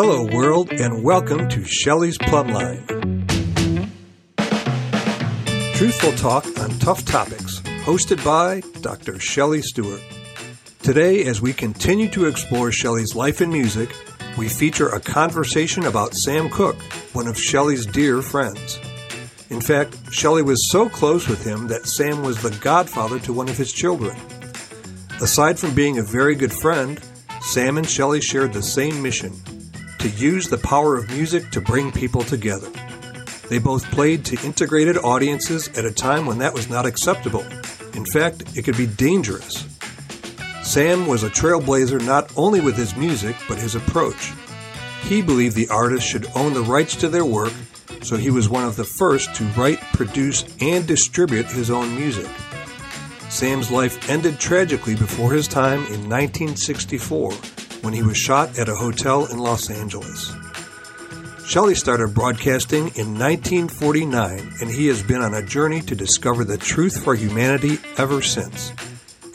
Hello, world, and welcome to Shelley's Plumb Line. Truthful talk on tough topics, hosted by Dr. Shelley Stewart. Today, as we continue to explore Shelley's life and music, we feature a conversation about Sam Cooke, one of Shelley's dear friends. In fact, Shelley was so close with him that Sam was the godfather to one of his children. Aside from being a very good friend, Sam and Shelley shared the same mission to use the power of music to bring people together. They both played to integrated audiences at a time when that was not acceptable. In fact, it could be dangerous. Sam was a trailblazer not only with his music, but his approach. He believed the artists should own the rights to their work so he was one of the first to write, produce, and distribute his own music. Sam's life ended tragically before his time in 1964 when he was shot at a hotel in Los Angeles. Shelley started broadcasting in 1949, and he has been on a journey to discover the truth for humanity ever since.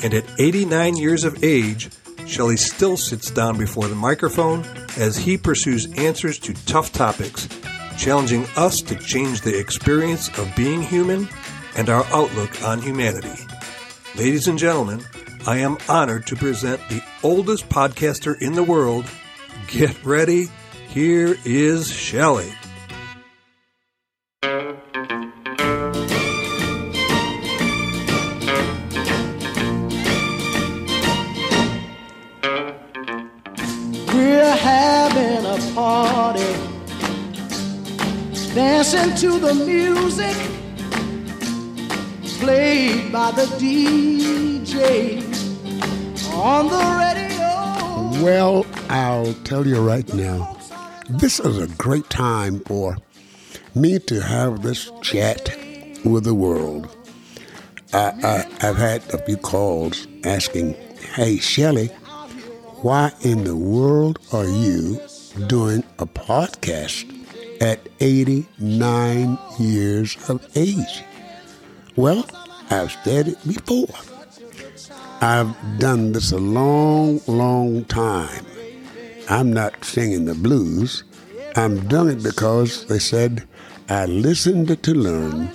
And at 89 years of age, Shelley still sits down before the microphone as he pursues answers to tough topics challenging us to change the experience of being human and our outlook on humanity. Ladies and gentlemen, I am honored to present the oldest podcaster in the world. Get ready. Here is Shelley. We're having a party, dancing to the music played by the DJ on the radio. Well, I'll tell you right now, this is a great time for me to have this chat with the world. I, I, I've had a few calls asking, hey, Shelley, why in the world are you doing a podcast at 89 years of age? Well, I've said it before. I've done this a long, long time. I'm not singing the blues. I'm doing it because they said I listened to learn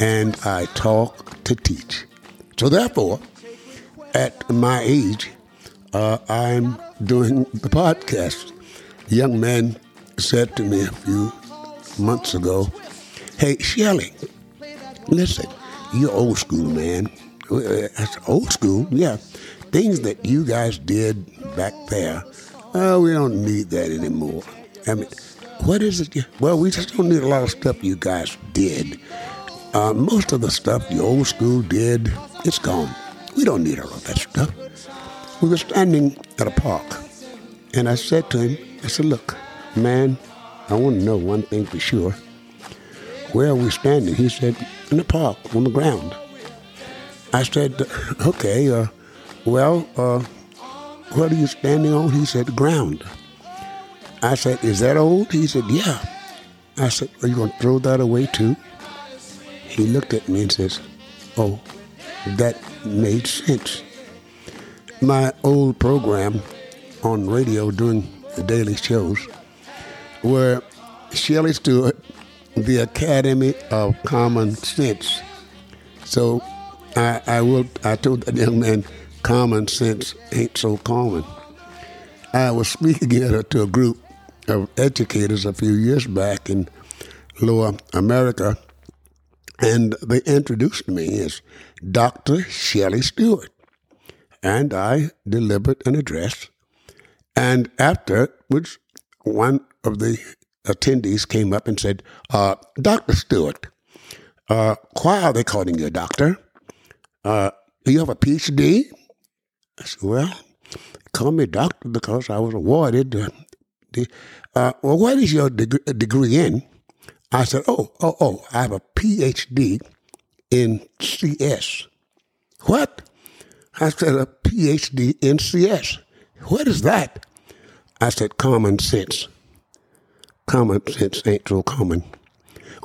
and I talk to teach. So therefore, at my age, uh, I'm doing the podcast. A young man said to me a few months ago, Hey, Shelley, listen, you're old school, man. That's old school, yeah. Things that you guys did back there, oh, we don't need that anymore. I mean, what is it? Well, we just don't need a lot of stuff you guys did. Uh, most of the stuff the old school did, it's gone. We don't need all of that stuff. We were standing at a park, and I said to him, I said, look, man, I want to know one thing for sure. Where are we standing? He said, in the park, on the ground. I said, okay, uh, well, uh, what are you standing on? He said, ground. I said, is that old? He said, yeah. I said, are you going to throw that away too? He looked at me and says, oh, that made sense. My old program on radio doing the daily shows were Shelley Stewart, the Academy of Common Sense. So I, I will. I told that young man, common sense ain't so common. I was speaking at a, to a group of educators a few years back in Lower America, and they introduced me as Dr. Shelley Stewart. And I delivered an address. And afterwards, one of the attendees came up and said, uh, Dr. Stewart, uh, why are they calling you a doctor? Uh, do you have a PhD? I said, well, call me doctor because I was awarded uh, the, uh, well, what is your deg- degree in? I said, oh, oh, oh, I have a PhD in CS. What? I said, a PhD in CS. What is that? I said, common sense. Common sense ain't so common.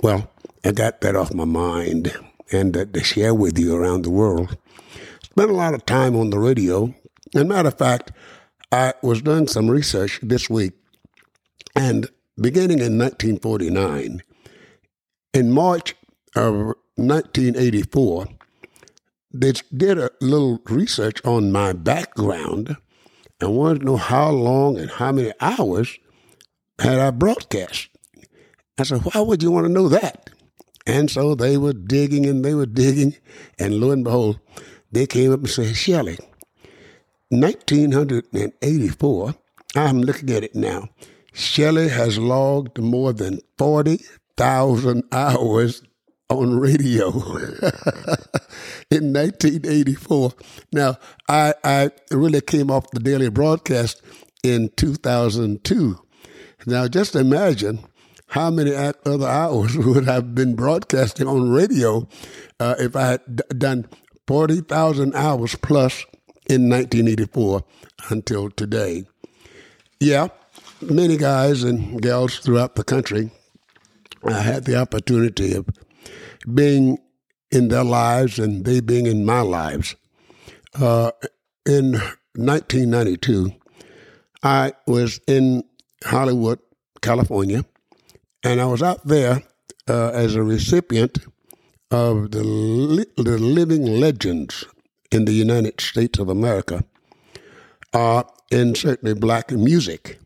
Well, I got that off my mind and uh, to share with you around the world. Spent a lot of time on the radio. As a matter of fact, I was doing some research this week And beginning in 1949, in March of 1984, they did a little research on my background and wanted to know how long and how many hours had I broadcast. I said, why would you want to know that? And so they were digging and they were digging, and lo and behold, they came up and said, Shelley, 1984, I'm looking at it now, Shelley has logged more than 40,000 hours on radio in 1984. Now, I, I really came off the daily broadcast in 2002. Now, just imagine how many other hours would I have been broadcasting on radio uh, if I had d- done 40,000 hours plus in 1984 until today. Yeah, many guys and gals throughout the country I had the opportunity of being in their lives and they being in my lives. Uh, in 1992, I was in Hollywood, California, and I was out there uh, as a recipient of the, li- the living legends in the United States of America, uh, in certainly black music.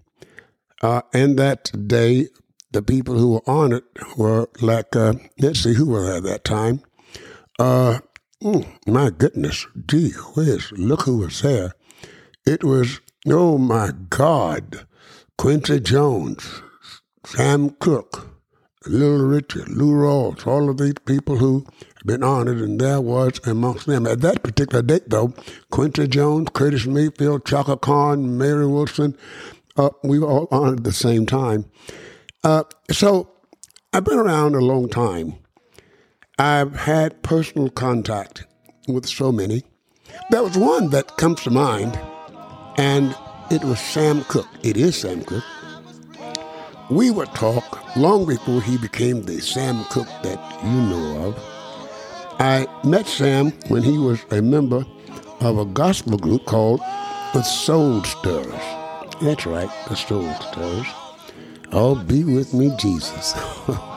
Uh, and that day, the people who were on it were like, uh, let's see, who were at that time? Uh, mm, my goodness, gee whiz, look who was there. It was, oh my God, Quincy Jones, Sam Cooke, Little Richard, Lou Rawls, all of these people who have been honored, and there was amongst them. At that particular date, though, Quincy Jones, Curtis Mayfield, Chaka Khan, Mary Wilson, uh, we were all honored at the same time. Uh, so I've been around a long time. I've had personal contact with so many. There was one that comes to mind, and it was Sam Cooke. It is Sam Cooke. We would talk long before he became the Sam Cooke that you know of. I met Sam when he was a member of a gospel group called the Soul Stirrers. That's right, the Soul Stirrers. Oh, be with me, Jesus.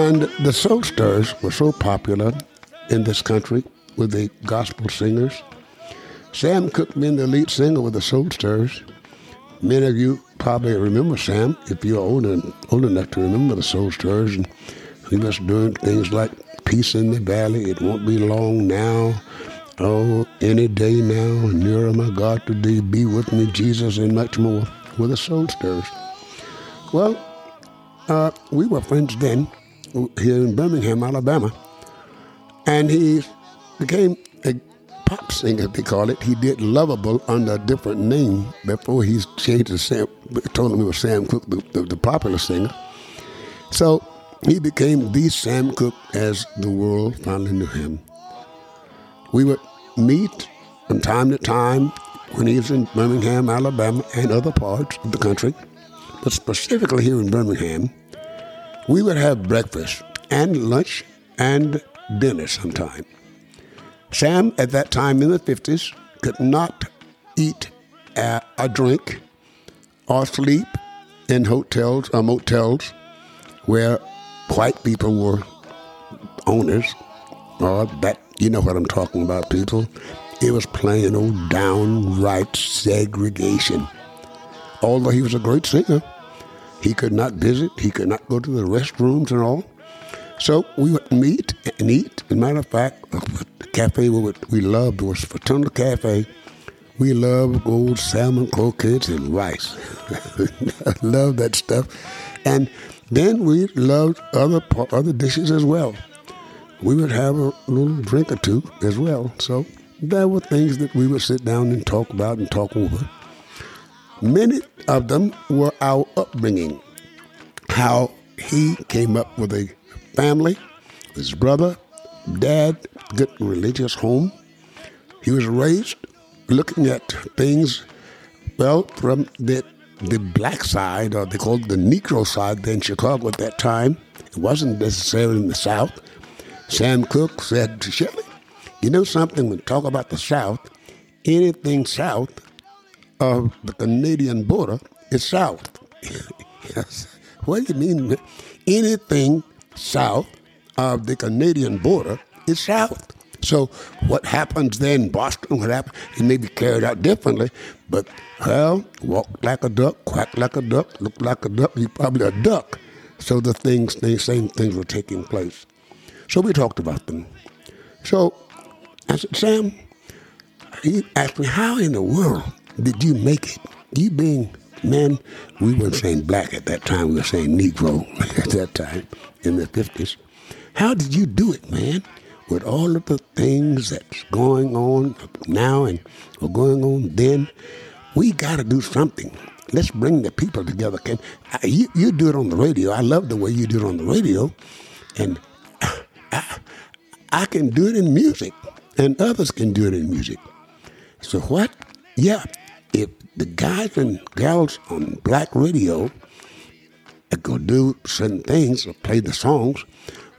And the soul stirrers were so popular in this country with the gospel singers. Sam Cooke being the lead singer with the soul stirrers. Many of you probably remember Sam if you're old, old enough to remember the soul stirrers. And he was doing things like Peace in the Valley, It Won't Be Long Now, Oh, Any Day Now, Nearer My God to Thee, Be With Me, Jesus, and much more with the soul stirrers. Well, uh, we were friends then here in Birmingham, Alabama. And he became a pop singer, they call it. He did Lovable under a different name before he changed to Sam, told him he was Sam Cooke, the, the, the popular singer. So he became the Sam Cooke as the world finally knew him. We would meet from time to time when he was in Birmingham, Alabama, and other parts of the country, but specifically here in Birmingham we would have breakfast and lunch and dinner sometime. Sam, at that time in the 50s, could not eat a, a drink or sleep in hotels or motels where white people were owners, or that, you know what I'm talking about, people. It was plain old downright segregation. Although he was a great singer, he could not visit. He could not go to the restrooms and all. So we would meet and eat. As a matter of fact, the cafe we, loved was Fraternal Cafe. We loved old salmon croquettes and rice. I love that stuff. And then we loved other other dishes as well. we would have a little drink or two as well. So there were things that we would sit down and talk about and talk over. Many of them were our upbringing, how he came up with a family, his brother, dad, good religious home. He was raised looking at things, well, from the, the black side, or they called the Negro side in Chicago at that time. It wasn't necessarily in the South. Sam Cooke said to Shelley, You know something, when talk about the South, anything south of the Canadian border is south. yes. What do you mean? Anything south of the Canadian border is south. So what happens then in Boston, what happens, it may be carried out differently, but well, walk like a duck, quack like a duck, look like a duck, you're probably a duck. So the things, the same things were taking place. So we talked about them. So I said, Sam, he asked me, how in the world did you make it? You being, man, we weren't saying black at that time, we were saying Negro at that time in the 50s. How did you do it, man? With all of the things that's going on now and were going on then, we got to do something. Let's bring the people together. Can you, you do it on the radio? I love the way you do it on the radio, and I, I can do it in music, and others can do it in music. So what? Yeah, the guys and gals on black radio that go do certain things or play the songs,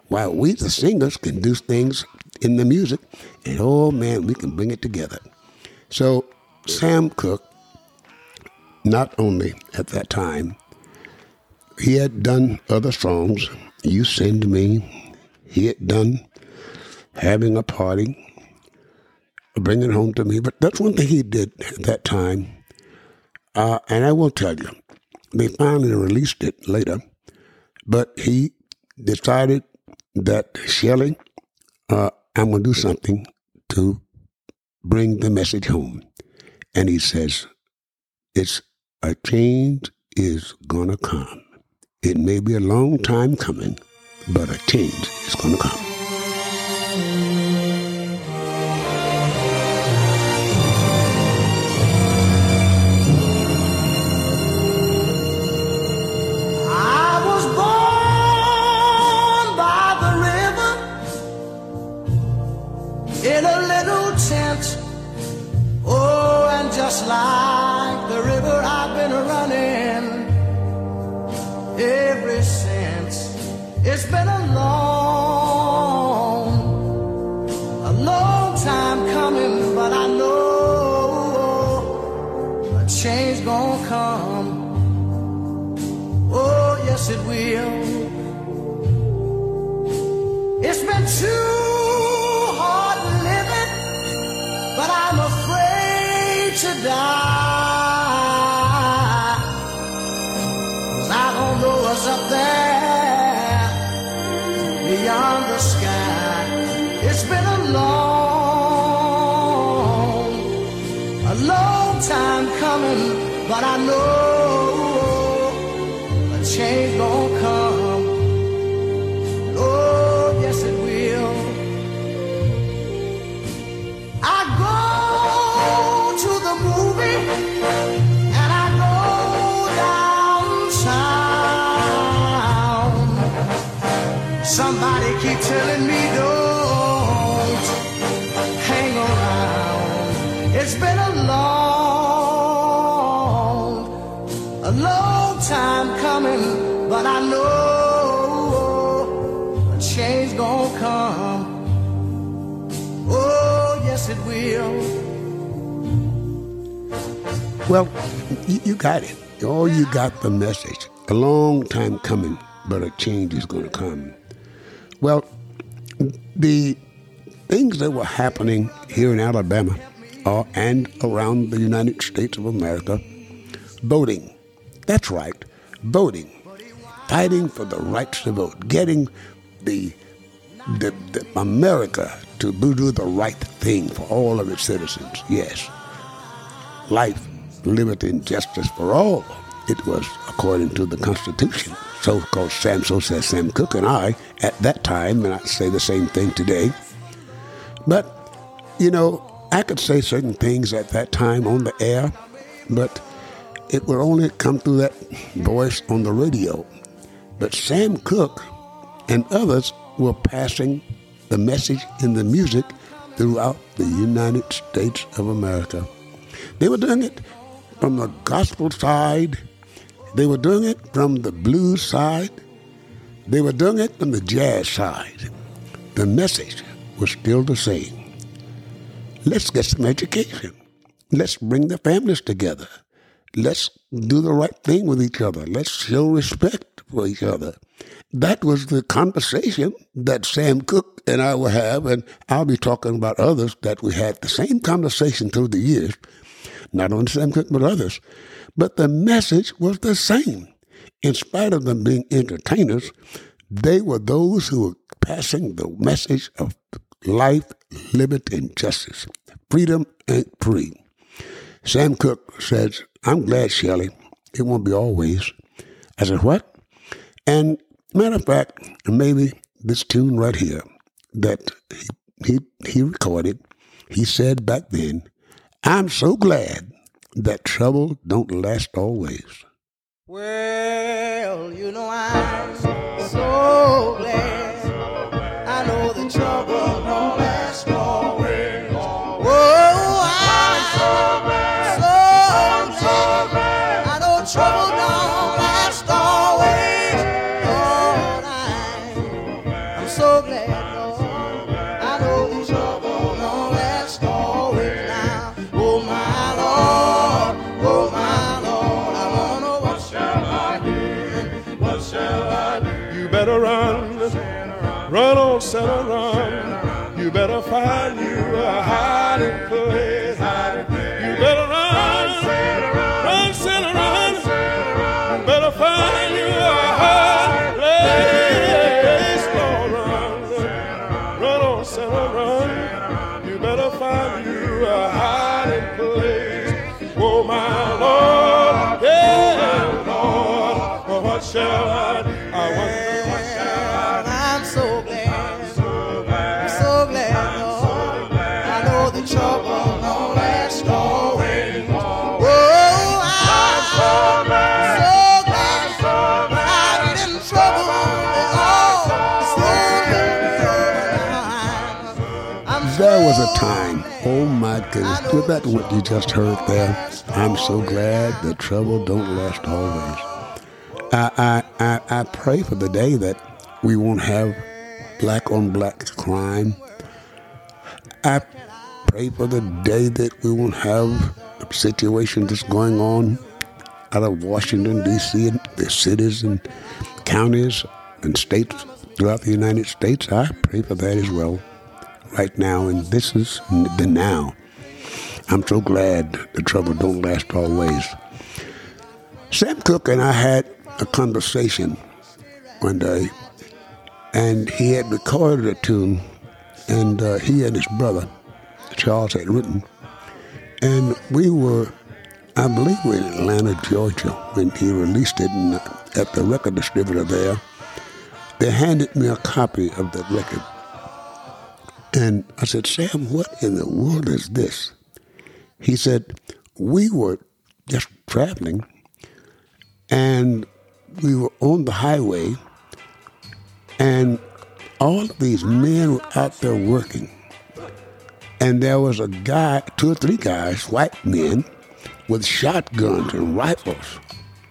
while we the singers can do things in the music, and oh man, we can bring it together. So Sam Cooke, not only at that time, he had done other songs. You send me, he had done having a party, bringing it home to me. But that's one thing he did at that time. Uh, and I will tell you, they finally released it later, but he decided that Shelley, uh, I'm going to do something to bring the message home. And he says, it's a change is going to come. It may be a long time coming, but a change is going to come. Like the river, I've been running ever since. It's been a long, change gonna come. Well, you, got it. Oh, you got the message. A long time coming, but a change is going to come. Well, the things that were happening here in Alabama uh, and around the United States of America, voting. That's right, voting. Fighting for the rights to vote. Getting the, the, the America to do the right thing for all of its citizens. Yes. Life, liberty, and justice for all. It was according to the Constitution. So, of course, Sam Sosa, Sam Cooke and I at that time, and I say the same thing today. But you know, I could say certain things at that time on the air, but it would only come through that voice on the radio. But Sam Cooke and others were passing the message in the music throughout the United States of America. They were doing it from the gospel side, they were doing it from the blues side, they were doing it from the jazz side. The message was still the same. Let's get some education. Let's bring the families together. Let's do the right thing with each other. Let's show respect for each other. That was the conversation that Sam Cooke and I will have, and I'll be talking about others that we had the same conversation through the years, not only Sam Cooke, but others. But the message was the same. In spite of them being entertainers, they were those who were passing the message of life, liberty, and justice. Freedom ain't free. Sam Cooke says, I'm glad, Shelley. It won't be always. I said, What? And matter of fact, maybe this tune right here that he, he, he recorded, he said back then, I'm so glad that trouble don't last always. Well, you know, I'm so glad I know the trouble better run, run on, Santa, run. You better find you a hiding place. Time, oh my goodness, with that what you just heard there, I'm so glad the trouble don't last always. I, I, I, I pray for the day that we won't have black on black crime. I pray for the day that we won't have a situation that's going on out of Washington, D.C., and the cities and counties and states throughout the United States. I pray for that as well right now, and this is the now. I'm so glad the trouble don't last always. Sam Cooke and I had a conversation one day, and he had recorded a tune, and uh, he and his brother, Charles, had written, and we were, I believe, we were in Atlanta, Georgia, when he released it, and at the record distributor there, they handed me a copy of that record. And I said, Sam, what in the world is this? He said, We were just traveling and we were on the highway and all of these men were out there working. And there was a guy, two or three guys, white men, with shotguns and rifles.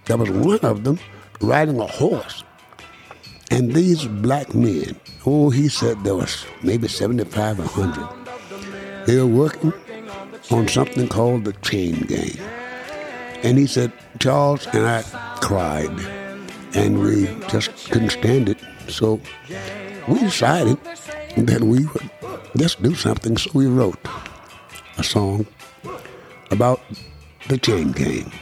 There was one of them riding a horse. And these black men, oh, he said there was maybe 75 or 100. They were working on something called the chain gang. And he said, Charles and I cried, and we just couldn't stand it. So we decided that we would just do something. So we wrote a song about the chain gang.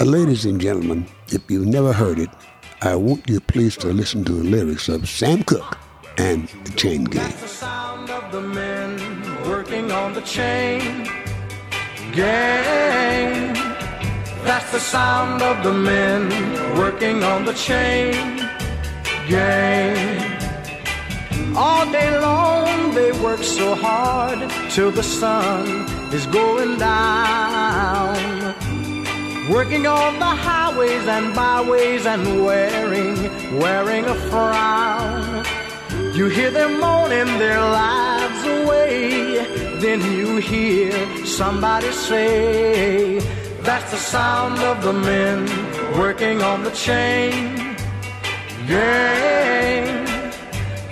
Uh, ladies and gentlemen, if you've never heard it, I want you please to listen to the lyrics of Sam Cooke and the Chain Gang. That's the sound of the men working on the chain gang. That's the sound of the men working on the chain gang. All day long they work so hard till the sun is going down. Working on the highways and byways and wearing, wearing a frown. You hear them moaning their lives away. Then you hear somebody say, That's the sound of the men working on the chain gang.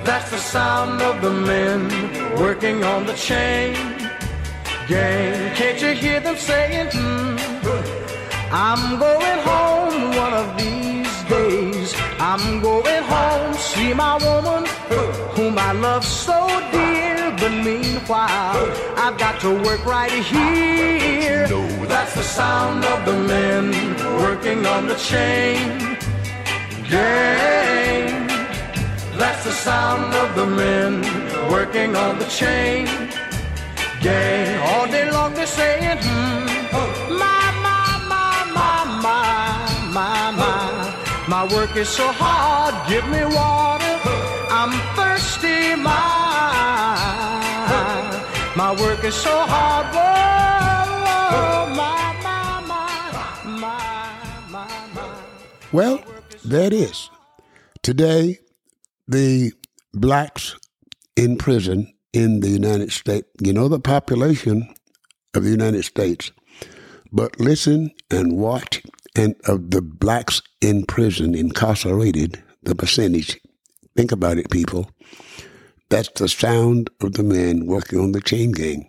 That's the sound of the men working on the chain gang. Can't you hear them saying, hmm, I'm going home one of these. I'm going home, see my woman, whom I love so dear. But meanwhile, I've got to work right here. No, That's the sound of the men working on the chain gang. That's the sound of the men working on the chain gang. All day long they're saying, hmm, my, my. Work is so hard, give me water. I'm thirsty, my. My work is so hard, my, my, my. Well, there it is. Today, the blacks in prison in the United States, you know the population of the United States, but listen and watch and of the blacks in prison, incarcerated, the percentage. Think about it, people. That's the sound of the men working on the chain gang.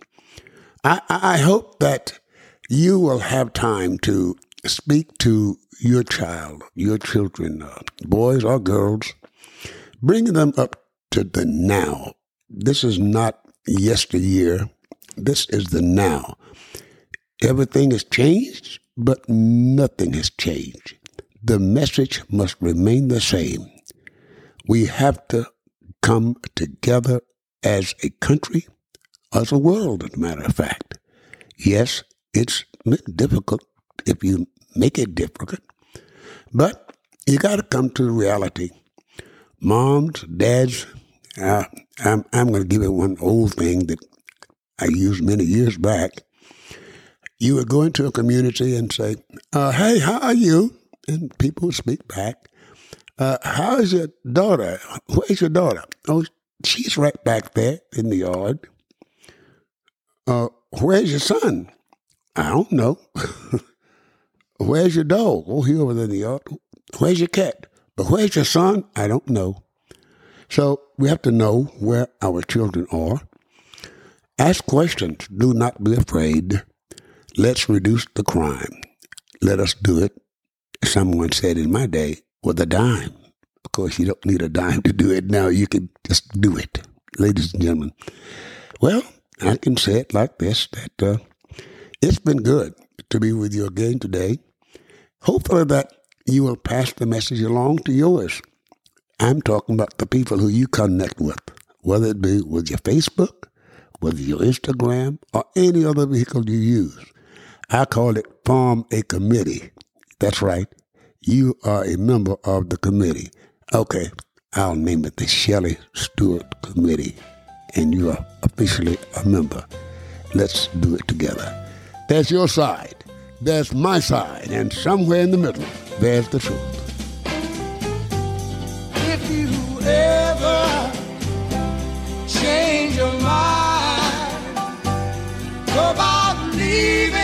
I, I hope that you will have time to speak to your child, your children, uh, boys or girls, bring them up to the now. This is not yesteryear. This is the now. Everything has changed, but nothing has changed. The message must remain the same. We have to come together as a country, as a world, as a matter of fact. Yes, it's difficult if you make it difficult, but you got to come to the reality. Moms, dads, uh, I'm, I'm going to give you one old thing that I used many years back. You would go into a community and say, uh, Hey, how are you? And people would speak back. Uh, how is your daughter? Where's your daughter? Oh, she's right back there in the yard. Uh, where's your son? I don't know. where's your dog? Oh, he over there in the yard. Where's your cat? But where's your son? I don't know. So we have to know where our children are. Ask questions. Do not be afraid. Let's reduce the crime. Let us do it. Someone said in my day, with a dime. Of course, you don't need a dime to do it now. You can just do it, ladies and gentlemen. Well, I can say it like this that uh, it's been good to be with you again today. Hopefully, that you will pass the message along to yours. I'm talking about the people who you connect with, whether it be with your Facebook, with your Instagram, or any other vehicle you use. I call it form a committee. That's right. You are a member of the committee. Okay, I'll name it the Shelley Stewart Committee, and you are officially a member. Let's do it together. That's your side, that's my side, and somewhere in the middle, there's the truth. If you ever change your mind, about leaving,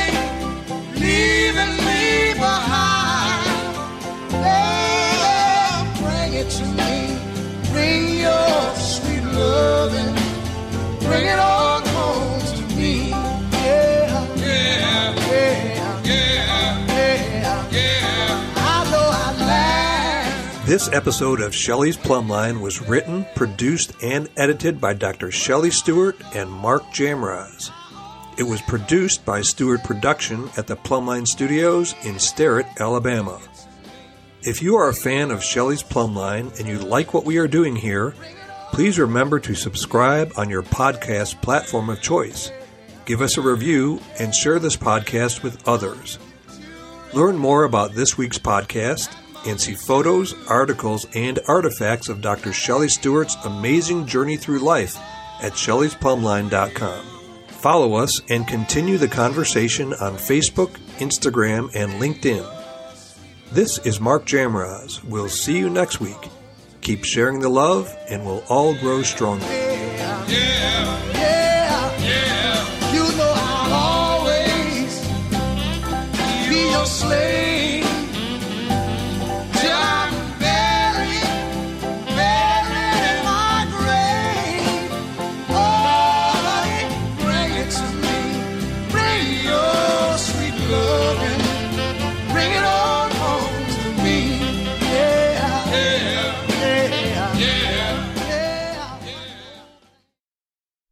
This episode of Shelley's Plumb Line was written, produced, and edited by Dr. Shelley Stewart and Mark Jamraz. It was produced by Stewart Production at the Plumline Studios in Sterrett, Alabama. If you are a fan of Shelley's Plumb Line and you like what we are doing here, please remember to subscribe on your podcast platform of choice. Give us a review and share this podcast with others. Learn more about this week's podcast and see photos, articles, and artifacts of Dr. Shelley Stewart's amazing journey through life at shelley'splumline.com. Follow us and continue the conversation on Facebook, Instagram, and LinkedIn. This is Mark Jamraz. We'll see you next week. Keep sharing the love, and we'll all grow stronger. Yeah,